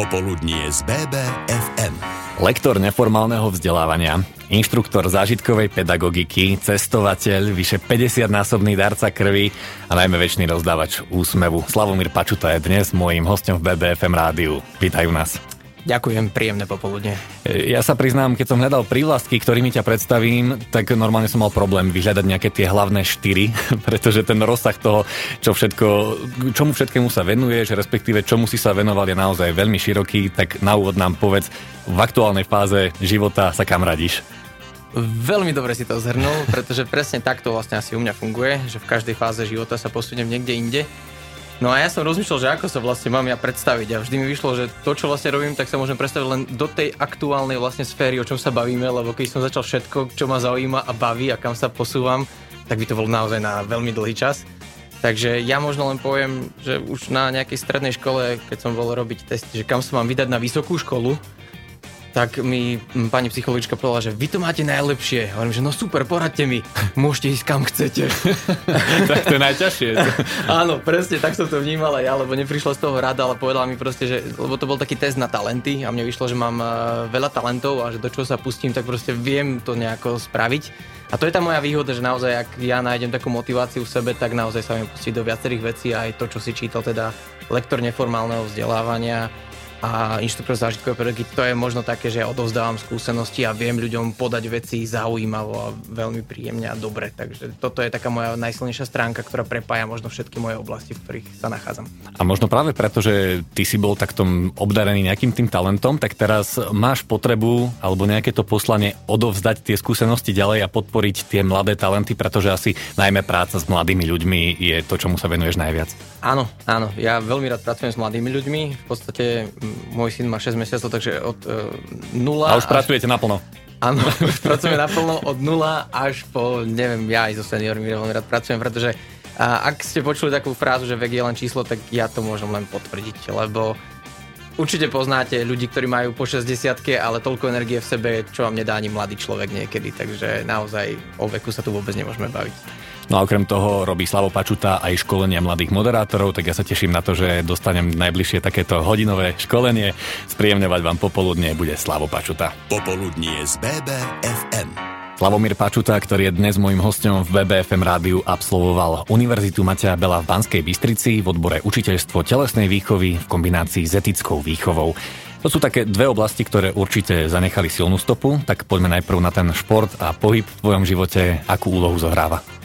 Popoludnie z BBFM. Lektor neformálneho vzdelávania, inštruktor zážitkovej pedagogiky, cestovateľ, vyše 50-násobný darca krvi a najmä väčší rozdávač úsmevu. Slavomír Pačuta je dnes môjim hostom v BBFM rádiu. Vítajú nás. Ďakujem, príjemné popoludne. Ja sa priznám, keď som hľadal prívlastky, ktorými ťa predstavím, tak normálne som mal problém vyhľadať nejaké tie hlavné štyri, pretože ten rozsah toho, čo všetko, čomu všetkému sa venuješ, respektíve čomu si sa venoval, je naozaj veľmi široký, tak na úvod nám povedz, v aktuálnej fáze života sa kam radíš? Veľmi dobre si to zhrnul, pretože presne takto vlastne asi u mňa funguje, že v každej fáze života sa posuniem niekde inde No a ja som rozmýšľal, že ako sa vlastne mám ja predstaviť a vždy mi vyšlo, že to, čo vlastne robím, tak sa môžem predstaviť len do tej aktuálnej vlastne sféry, o čom sa bavíme, lebo keď som začal všetko, čo ma zaujíma a baví a kam sa posúvam, tak by to bolo naozaj na veľmi dlhý čas. Takže ja možno len poviem, že už na nejakej strednej škole, keď som bol robiť test, že kam sa mám vydať na vysokú školu, tak mi pani psychologička povedala, že vy to máte najlepšie. Hovorím, že no super, poradte mi, môžete ísť kam chcete. tak to je najťažšie. Áno, presne, tak som to vnímal aj ja, lebo neprišla z toho rada, ale povedala mi proste, že, lebo to bol taký test na talenty a mne vyšlo, že mám uh, veľa talentov a že do čoho sa pustím, tak proste viem to nejako spraviť. A to je tá moja výhoda, že naozaj, ak ja nájdem takú motiváciu v sebe, tak naozaj sa viem pustiť do viacerých vecí aj to, čo si čítal teda lektor neformálneho vzdelávania, a inštruktor zážitkovej pedagogiky, to je možno také, že ja odovzdávam skúsenosti a viem ľuďom podať veci zaujímavo a veľmi príjemne a dobre. Takže toto je taká moja najsilnejšia stránka, ktorá prepája možno všetky moje oblasti, v ktorých sa nachádzam. A možno práve preto, že ty si bol takto obdarený nejakým tým talentom, tak teraz máš potrebu alebo nejaké to poslanie odovzdať tie skúsenosti ďalej a podporiť tie mladé talenty, pretože asi najmä práca s mladými ľuďmi je to, čomu sa venuješ najviac. Áno, áno. Ja veľmi rád pracujem s mladými ľuďmi. V podstate môj syn má 6 mesiacov, takže od e, 0... A už až... pracujete naplno. Áno, už pracujeme naplno od 0 až po, neviem, ja aj so seniormi veľmi rád pracujem, pretože a ak ste počuli takú frázu, že vek je len číslo, tak ja to môžem len potvrdiť, lebo určite poznáte ľudí, ktorí majú po 60 ale toľko energie v sebe, čo vám nedá ani mladý človek niekedy, takže naozaj o veku sa tu vôbec nemôžeme baviť. No a okrem toho robí Slavo Pačuta aj školenia mladých moderátorov, tak ja sa teším na to, že dostanem najbližšie takéto hodinové školenie. Spríjemňovať vám popoludne bude Slavo Pačuta. Popoludnie z BBFM. Slavomír Pačuta, ktorý je dnes môjim hostom v BBFM rádiu, absolvoval Univerzitu Matia Bela v Banskej Bystrici v odbore učiteľstvo telesnej výchovy v kombinácii s etickou výchovou. To sú také dve oblasti, ktoré určite zanechali silnú stopu, tak poďme najprv na ten šport a pohyb v tvojom živote, akú úlohu zohráva.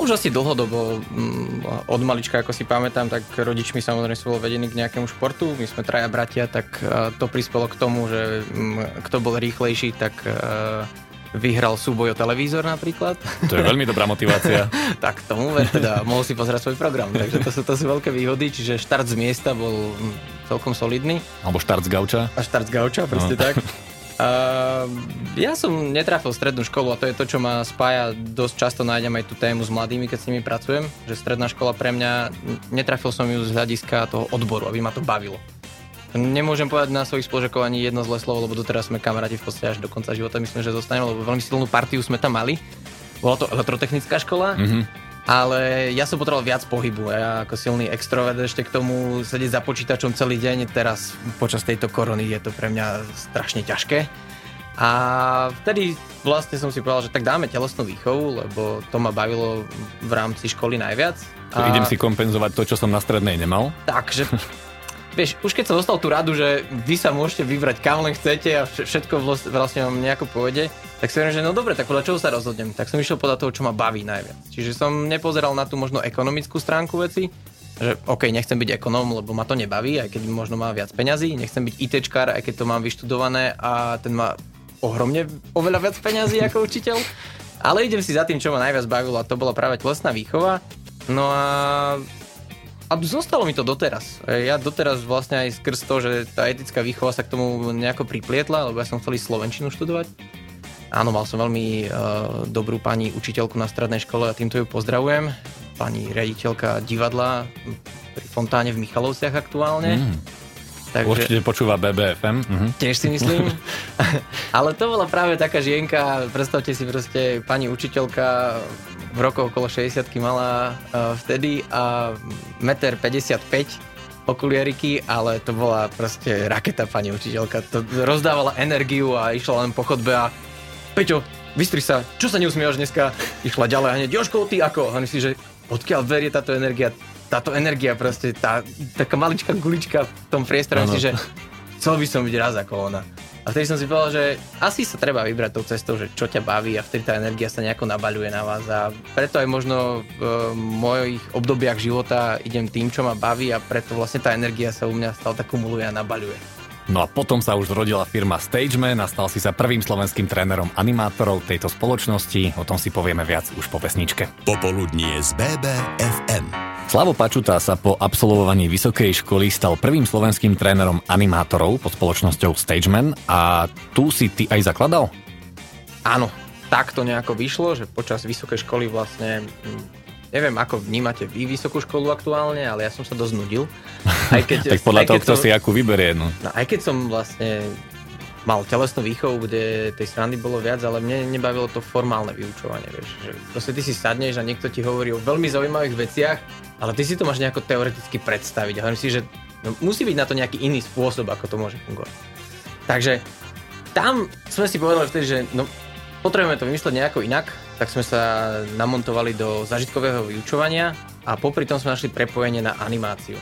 Už asi dlhodobo, mm, od malička, ako si pamätám, tak rodičmi samozrejme sú vedení k nejakému športu. My sme traja bratia, tak e, to prispelo k tomu, že mm, kto bol rýchlejší, tak e, vyhral súboj o televízor napríklad. To je veľmi dobrá motivácia. tak tomu ver, teda mohol si pozerať svoj program. Takže to sú, to sú veľké výhody, čiže štart z miesta bol mm, celkom solidný. Alebo štart z gauča. A štart z gauča, proste no. tak. Uh, ja som netrafil strednú školu a to je to, čo ma spája. Dosť často nájdem aj tú tému s mladými, keď s nimi pracujem, že stredná škola pre mňa, netrafil som ju z hľadiska toho odboru, aby ma to bavilo. Nemôžem povedať na svojich spoločakov ani jedno zlé slovo, lebo doteraz sme kamaráti v podstate až do konca života, myslím, že zostaneme, lebo veľmi silnú partiu sme tam mali. Bola to elektrotechnická škola, mm-hmm ale ja som potreboval viac pohybu. Ja ako silný extrovert ešte k tomu sedieť za počítačom celý deň, teraz počas tejto korony je to pre mňa strašne ťažké. A vtedy vlastne som si povedal, že tak dáme telesnú výchovu, lebo to ma bavilo v rámci školy najviac. A... Idem si kompenzovať to, čo som na strednej nemal. Takže vieš, už keď som dostal tú radu, že vy sa môžete vybrať kam len chcete a všetko vlastne vám nejako povede, tak hovorím, že no dobre, tak podľa čoho sa rozhodnem? Tak som išiel podľa toho, čo ma baví najviac. Čiže som nepozeral na tú možno ekonomickú stránku veci, že OK, nechcem byť ekonóm, lebo ma to nebaví, aj keď možno má viac peňazí, nechcem byť ITčkár, aj keď to mám vyštudované a ten má ohromne oveľa viac peňazí ako učiteľ. Ale idem si za tým, čo ma najviac bavilo a to bola práve telesná výchova. No a a zostalo mi to doteraz. Ja doteraz vlastne aj skrz to, že tá etická výchova sa k tomu nejako priplietla, lebo ja som chcel Slovenčinu študovať. Áno, mal som veľmi uh, dobrú pani učiteľku na strednej škole a týmto ju pozdravujem. Pani riaditeľka divadla pri Fontáne v Michalovciach aktuálne. Mm. Takže, Určite počúva BBFM. Mhm. Tiež si myslím. Ale to bola práve taká žienka, predstavte si proste pani učiteľka v rokoch okolo 60 mala uh, vtedy a 1,55 m okulieriky, ale to bola proste raketa pani učiteľka. To rozdávala energiu a išla len po chodbe a Peťo, vystri sa, čo sa neusmievaš dneska? Išla ďalej a hneď, Jožko, ty ako? A myslíš, že odkiaľ verie táto energia? Táto energia proste, tá, taká maličká gulička v tom priestore, myslíš, že chcel by som byť raz ako ona. A vtedy som si povedal, že asi sa treba vybrať tou cestou, že čo ťa baví a vtedy tá energia sa nejako nabaľuje na vás a preto aj možno v mojich obdobiach života idem tým, čo ma baví a preto vlastne tá energia sa u mňa stále tak kumuluje a nabaľuje. No a potom sa už zrodila firma Stageman a stal si sa prvým slovenským trénerom animátorov tejto spoločnosti. O tom si povieme viac už po pesničke. Popoludnie z BBFM. Slavo Pačuta sa po absolvovaní vysokej školy stal prvým slovenským trénerom animátorov pod spoločnosťou Stageman a tu si ty aj zakladal? Áno, tak to nejako vyšlo, že počas vysokej školy vlastne hm, neviem, ako vnímate vy vysokú školu aktuálne, ale ja som sa dosť nudil. Aj keď, tak podľa aj toho, kto som, si akú vyberie. No. no. Aj keď som vlastne mal telesnú výchovu, kde tej srandy bolo viac, ale mne nebavilo to formálne vyučovanie, vieš, že proste ty si sadneš a niekto ti hovorí o veľmi zaujímavých veciach, ale ty si to máš nejako teoreticky predstaviť a hovorím si, že no, musí byť na to nejaký iný spôsob, ako to môže fungovať. Takže tam sme si povedali vtedy, že no, potrebujeme to vymysleť nejako inak, tak sme sa namontovali do zažitkového vyučovania a popri tom sme našli prepojenie na animáciu.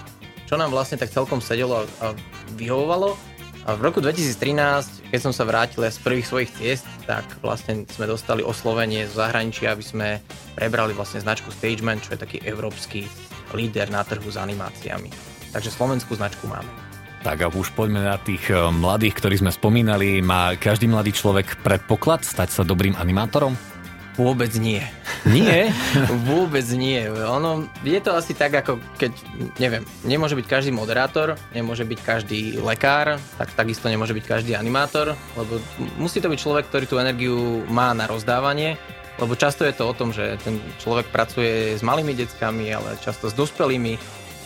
Čo nám vlastne tak celkom sedelo a vyhovovalo a v roku 2013, keď som sa vrátil z prvých svojich ciest, tak vlastne sme dostali oslovenie z zahraničia, aby sme prebrali vlastne značku Stageman, čo je taký európsky líder na trhu s animáciami. Takže slovenskú značku máme. Tak a už poďme na tých eh, mladých, ktorí sme spomínali. Má každý mladý človek predpoklad stať sa dobrým animátorom? Vôbec nie. Nie? Vôbec nie. Ono, je to asi tak, ako keď, neviem, nemôže byť každý moderátor, nemôže byť každý lekár, tak takisto nemôže byť každý animátor, lebo musí to byť človek, ktorý tú energiu má na rozdávanie, lebo často je to o tom, že ten človek pracuje s malými deckami, ale často s dospelými.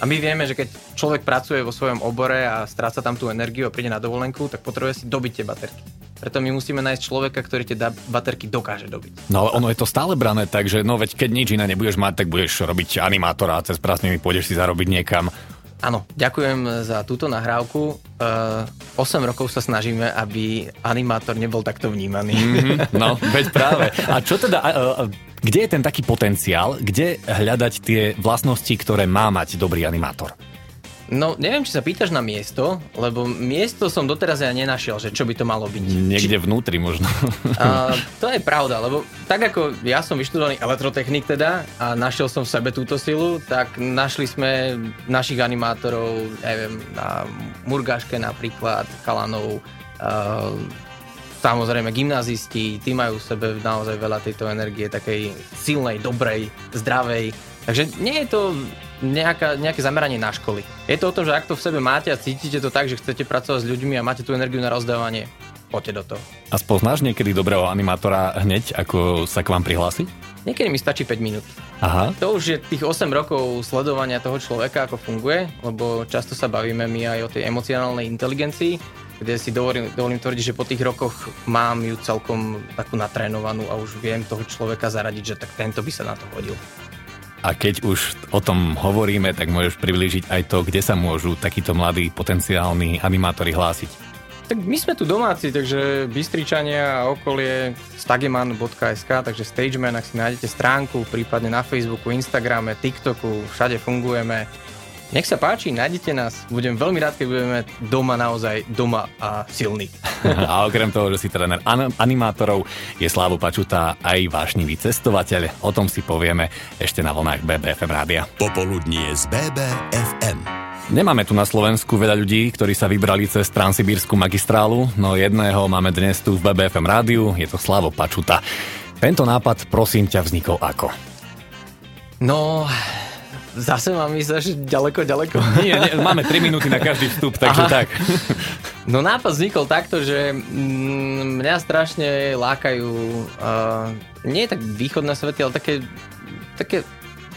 A my vieme, že keď človek pracuje vo svojom obore a stráca tam tú energiu a príde na dovolenku, tak potrebuje si dobiť tie baterky. Preto my musíme nájsť človeka, ktorý tie baterky dokáže dobiť. No ale ono je to stále brané tak, že no veď keď nič iné nebudeš mať, tak budeš robiť animátora a cez prázdniny pôjdeš si zarobiť niekam. Áno, ďakujem za túto nahrávku. Uh, eh, 8 rokov sa snažíme, aby animátor nebol takto vnímaný. Mm-hmm, no, veď práve. A čo teda, uh, kde je ten taký potenciál, kde hľadať tie vlastnosti, ktoré má mať dobrý animátor? No, neviem, či sa pýtaš na miesto, lebo miesto som doteraz ja nenašiel, že čo by to malo byť. Niekde či... vnútri možno. A, to je pravda, lebo tak ako ja som vyštudovaný elektrotechnik teda a našiel som v sebe túto silu, tak našli sme našich animátorov, neviem, na Murgaške napríklad, Kalanov, uh, samozrejme gymnazisti, tí majú v sebe naozaj veľa tejto energie, takej silnej, dobrej, zdravej. Takže nie je to nejaká, nejaké zameranie na školy. Je to o tom, že ak to v sebe máte a cítite to tak, že chcete pracovať s ľuďmi a máte tú energiu na rozdávanie, poďte do toho. A spoznáš niekedy dobrého animátora hneď, ako sa k vám prihlási? Niekedy mi stačí 5 minút. Aha. To už je tých 8 rokov sledovania toho človeka, ako funguje, lebo často sa bavíme my aj o tej emocionálnej inteligencii, kde si dovolím, dovolím tvrdiť, že po tých rokoch mám ju celkom takú natrénovanú a už viem toho človeka zaradiť, že tak tento by sa na to hodil. A keď už o tom hovoríme, tak môžeš priblížiť aj to, kde sa môžu takíto mladí potenciálni animátori hlásiť. Tak my sme tu domáci, takže Bystričania a okolie stageman.sk, takže Stageman, ak si nájdete stránku, prípadne na Facebooku, Instagrame, TikToku, všade fungujeme nech sa páči, nájdete nás. Budem veľmi rád, keď budeme doma naozaj doma a silný. A okrem toho, že si tréner animátorov, je Slávo Pačuta aj vášnivý cestovateľ. O tom si povieme ešte na vlnách BBFM rádia. Popoludnie z BBFM. Nemáme tu na Slovensku veľa ľudí, ktorí sa vybrali cez Transsibírskú magistrálu, no jedného máme dnes tu v BBFM rádiu, je to Slavo Pačuta. Tento nápad, prosím ťa, vznikol ako? No, Zase mám ísť až ďaleko, ďaleko? Nie, nie, máme 3 minúty na každý vstup, takže Aha. tak. No nápad vznikol takto, že mm, mňa strašne lákajú uh, nie tak východné svety, ale také, také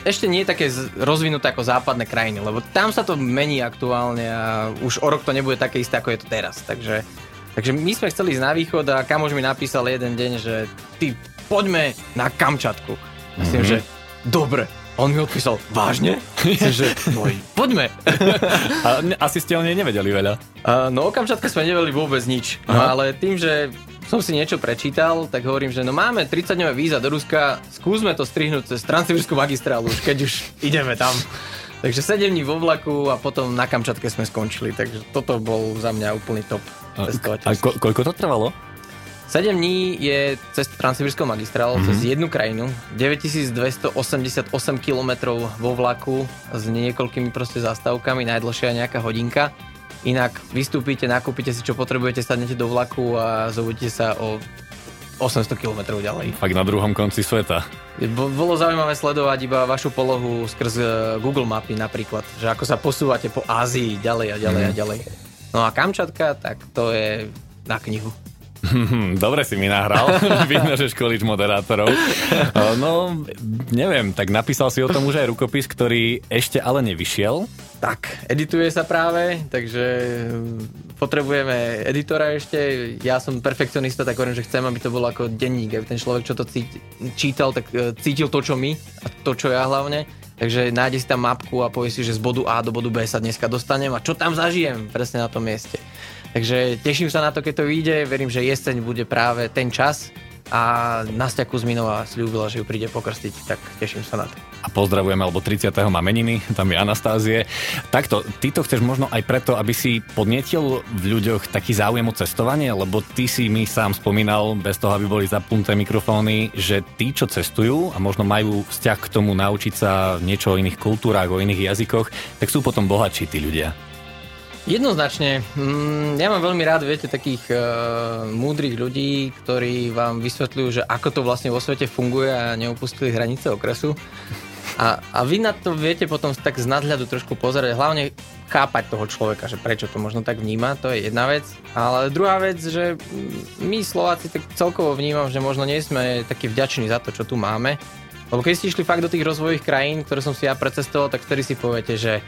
ešte nie je také rozvinuté ako západné krajiny, lebo tam sa to mení aktuálne a už o rok to nebude také isté, ako je to teraz. Takže, takže my sme chceli ísť na východ a kamož mi napísal jeden deň, že ty poďme na Kamčatku. Myslím, mm-hmm. že dobre, On mi odpísal, vážne? že, no, poďme. A asi ste o nej nevedeli veľa. Uh, no okamžatka sme nevedeli vôbec nič. No, ale tým, že som si niečo prečítal, tak hovorím, že no máme 30-dňové víza do Ruska, skúsme to strihnúť cez Transsibirskú magistrálu, keď už ideme tam. Takže 7 dní vo vlaku a potom na Kamčatke sme skončili, takže toto bol za mňa úplný top. A, a ko- koľko to trvalo? 7 dní je cez Transsibirskou magistrálou, mm-hmm. cez jednu krajinu, 9288 km vo vlaku s niekoľkými proste zastávkami, najdlhšia nejaká hodinka. Inak vystúpite, nakúpite si čo potrebujete, sadnete do vlaku a zobudíte sa o 800 km ďalej. Fakt na druhom konci sveta. Bolo zaujímavé sledovať iba vašu polohu skrz e, Google mapy napríklad, že ako sa posúvate po Ázii ďalej a ďalej mm. a mhm. ďalej. No a Kamčatka, tak to je na knihu. Dobre si mi nahral. Vidno, že školič moderátorov. No, neviem, tak napísal si o tom už aj rukopis, ktorý ešte ale nevyšiel. Tak, edituje sa práve, takže mm, potrebujeme editora ešte. Ja som perfekcionista, tak hovorím, že chcem, aby to bolo ako denník, aby ten človek, čo to čítal, tak e, cítil to, čo my a to, čo ja hlavne. Takže nájde si tam mapku a povie si, že z bodu A do bodu B sa dneska dostanem a čo tam zažijem presne na tom mieste. Takže teším sa na to, keď to vyjde. Verím, že jeseň bude práve ten čas a Nastia Kuzminová slúbila, že ju príde pokrstiť, tak teším sa na to. A pozdravujeme, lebo 30. má meniny, tam je Anastázie. Takto, ty to chceš možno aj preto, aby si podnietil v ľuďoch taký záujem o cestovanie, lebo ty si mi sám spomínal, bez toho, aby boli zapnuté mikrofóny, že tí, čo cestujú a možno majú vzťah k tomu naučiť sa niečo o iných kultúrách, o iných jazykoch, tak sú potom bohatší tí ľudia. Jednoznačne. Mm, ja mám veľmi rád, viete, takých uh, múdrych ľudí, ktorí vám vysvetľujú, že ako to vlastne vo svete funguje a neupustili hranice okresu. A, a vy na to viete potom tak z nadhľadu trošku pozerať, hlavne chápať toho človeka, že prečo to možno tak vníma, to je jedna vec. Ale druhá vec, že my Slováci tak celkovo vnímam, že možno nie sme takí vďační za to, čo tu máme. Lebo keď ste išli fakt do tých rozvojových krajín, ktoré som si ja precestoval, tak vtedy si poviete, že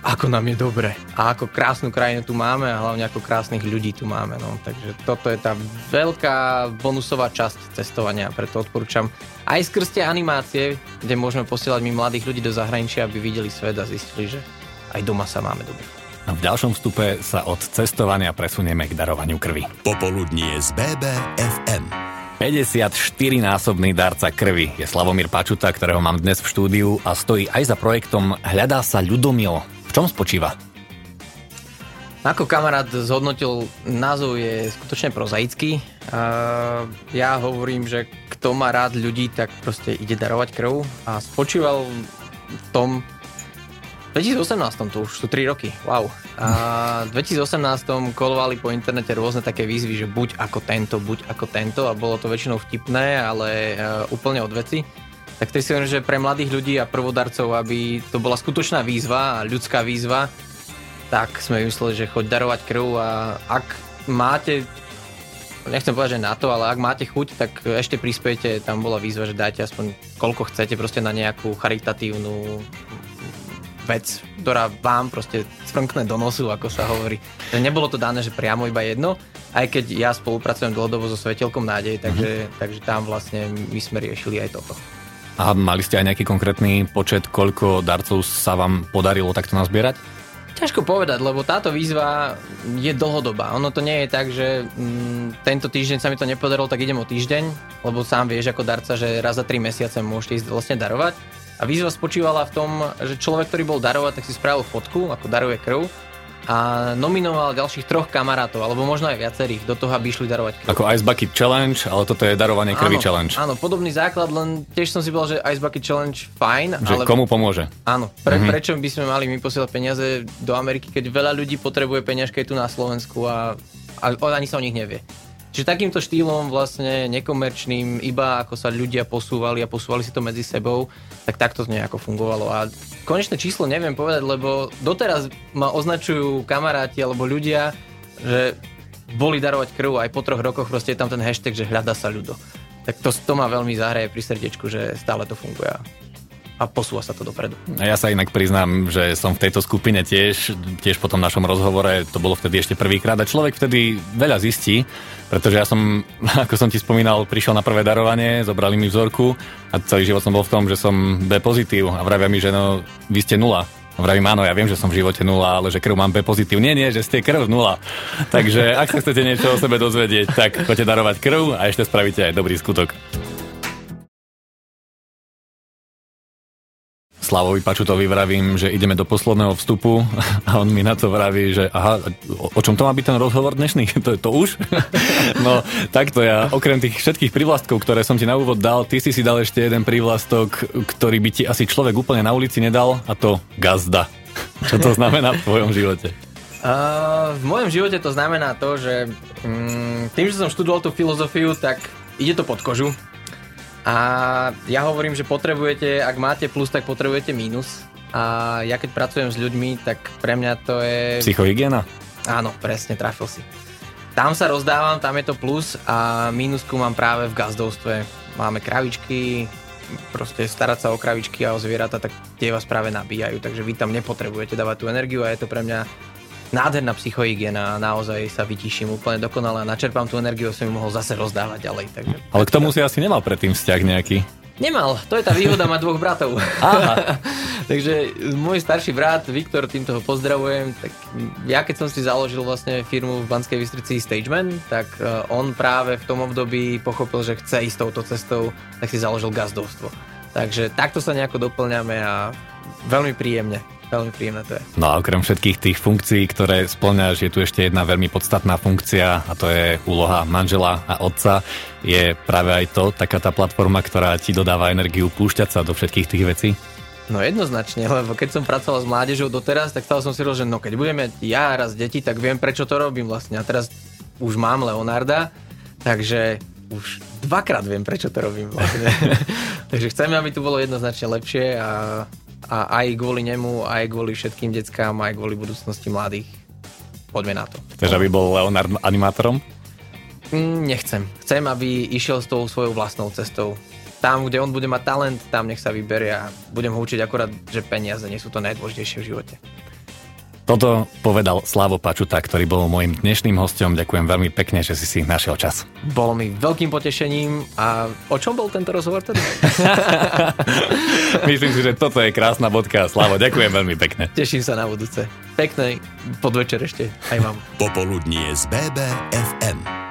ako nám je dobre a ako krásnu krajinu tu máme a hlavne ako krásnych ľudí tu máme. No. Takže toto je tá veľká bonusová časť cestovania, preto odporúčam aj skrz tie animácie, kde môžeme posielať my mladých ľudí do zahraničia, aby videli svet a zistili, že aj doma sa máme dobre. A v ďalšom vstupe sa od cestovania presunieme k darovaniu krvi. Popoludnie z BBFM. 54-násobný darca krvi je Slavomír Pačuta, ktorého mám dnes v štúdiu a stojí aj za projektom Hľadá sa ľudomil, v čom spočíva? Ako kamarát zhodnotil, názov je skutočne prozaický. Ja hovorím, že kto má rád ľudí, tak proste ide darovať krv a spočíval v tom, v 2018, to už sú 3 roky, wow. A v 2018 kolovali po internete rôzne také výzvy, že buď ako tento, buď ako tento a bolo to väčšinou vtipné, ale úplne od veci tak to si že pre mladých ľudí a prvodarcov, aby to bola skutočná výzva a ľudská výzva, tak sme mysleli, že choď darovať krv a ak máte nechcem povedať, že na to, ale ak máte chuť, tak ešte prispiejte, tam bola výzva, že dajte aspoň koľko chcete proste na nejakú charitatívnu vec, ktorá vám proste sprnkne do nosu, ako sa hovorí. Že nebolo to dané, že priamo iba jedno, aj keď ja spolupracujem dlhodobo so Svetelkom nádej, takže, mm-hmm. takže tam vlastne my sme riešili aj toto. A mali ste aj nejaký konkrétny počet, koľko darcov sa vám podarilo takto nazbierať? Ťažko povedať, lebo táto výzva je dlhodobá. Ono to nie je tak, že mm, tento týždeň sa mi to nepodarilo, tak idem o týždeň, lebo sám vieš ako darca, že raz za 3 mesiace môžete ísť vlastne darovať. A výzva spočívala v tom, že človek, ktorý bol darovať, tak si spravil fotku, ako daruje krv a nominoval ďalších troch kamarátov, alebo možno aj viacerých, do toho, aby išli darovať krv. Ako Ice Bucket Challenge, ale toto je darovanie krvi áno, challenge. Áno, podobný základ, len tiež som si povedal, že Ice Bucket Challenge fajn. Že ale... komu pomôže? Áno, pre, mm-hmm. prečo by sme mali my posielať peniaze do Ameriky, keď veľa ľudí potrebuje peniažky tu na Slovensku a, a ani sa o nich nevie. Čiže takýmto štýlom vlastne nekomerčným, iba ako sa ľudia posúvali a posúvali si to medzi sebou, tak takto to nejako fungovalo. A konečné číslo neviem povedať, lebo doteraz ma označujú kamaráti alebo ľudia, že boli darovať krv aj po troch rokoch, proste je tam ten hashtag, že hľada sa ľudo. Tak to, to ma veľmi zahraje pri srdiečku, že stále to funguje. A posúva sa to dopredu. Ja sa inak priznám, že som v tejto skupine tiež, tiež po tom našom rozhovore, to bolo vtedy ešte prvýkrát a človek vtedy veľa zistí, pretože ja som, ako som ti spomínal, prišiel na prvé darovanie, zobrali mi vzorku a celý život som bol v tom, že som B pozitív a vravia mi, že no, vy ste nula. Vravím, áno, ja viem, že som v živote nula, ale že krv mám B pozitív. Nie, nie, že ste krv nula. Takže ak sa chcete niečo o sebe dozvedieť, tak poďte darovať krv a ešte spravíte aj dobrý skutok. Slavovi Pačutovi vravím, že ideme do posledného vstupu a on mi na to vraví, že aha, o, čom to má byť ten rozhovor dnešný? To, to už? No, takto ja, okrem tých všetkých privlastkov, ktoré som ti na úvod dal, ty si si dal ešte jeden privlastok, ktorý by ti asi človek úplne na ulici nedal a to gazda. Čo to znamená v tvojom živote? Uh, v mojom živote to znamená to, že um, tým, že som študoval tú filozofiu, tak ide to pod kožu a ja hovorím, že potrebujete, ak máte plus, tak potrebujete mínus. A ja keď pracujem s ľuďmi, tak pre mňa to je... Psychohygiena? Áno, presne, trafil si. Tam sa rozdávam, tam je to plus a mínusku mám práve v gazdovstve. Máme kravičky, proste starať sa o kravičky a o zvieratá, tak tie vás práve nabíjajú, takže vy tam nepotrebujete dávať tú energiu a je to pre mňa nádherná psychohygiena a naozaj sa vytíšim úplne dokonale a načerpám tú energiu, som ju mohol zase rozdávať ďalej. Takže... Ale k tomu si asi nemal predtým vzťah nejaký. Nemal, to je tá výhoda mať dvoch bratov. Aha. Takže môj starší brat, Viktor, týmto ho pozdravujem, tak ja keď som si založil vlastne firmu v Banskej Bystrici Stageman, tak e, on práve v tom období pochopil, že chce ísť touto cestou, tak si založil gazdovstvo. Takže takto sa nejako doplňame a veľmi príjemne. Veľmi príjemné to je. No a okrem všetkých tých funkcií, ktoré splňaš, je tu ešte jedna veľmi podstatná funkcia a to je úloha manžela a otca. Je práve aj to taká tá platforma, ktorá ti dodáva energiu púšťať sa do všetkých tých vecí? No jednoznačne, lebo keď som pracoval s mládežou doteraz, tak stále som si rozhodol, že no keď budeme ja raz deti, tak viem prečo to robím vlastne. A teraz už mám Leonarda, takže už dvakrát viem, prečo to robím vlastne. takže chceme, aby tu bolo jednoznačne lepšie a a aj kvôli nemu, aj kvôli všetkým deckám, aj kvôli budúcnosti mladých. Poďme na to. Chceš, aby bol Leonard animátorom? Mm, nechcem. Chcem, aby išiel s tou svojou vlastnou cestou. Tam, kde on bude mať talent, tam nech sa vyberie a budem ho učiť akorát, že peniaze nie sú to najdôležitejšie v živote. Toto povedal Slavo Pačuta, ktorý bol môjim dnešným hostom. Ďakujem veľmi pekne, že si si našiel čas. Bolo mi veľkým potešením. A o čom bol tento rozhovor teda? Myslím si, že toto je krásna bodka. Slavo, ďakujem veľmi pekne. Teším sa na budúce. Pekný podvečer ešte aj vám. Popoludnie z BBFM.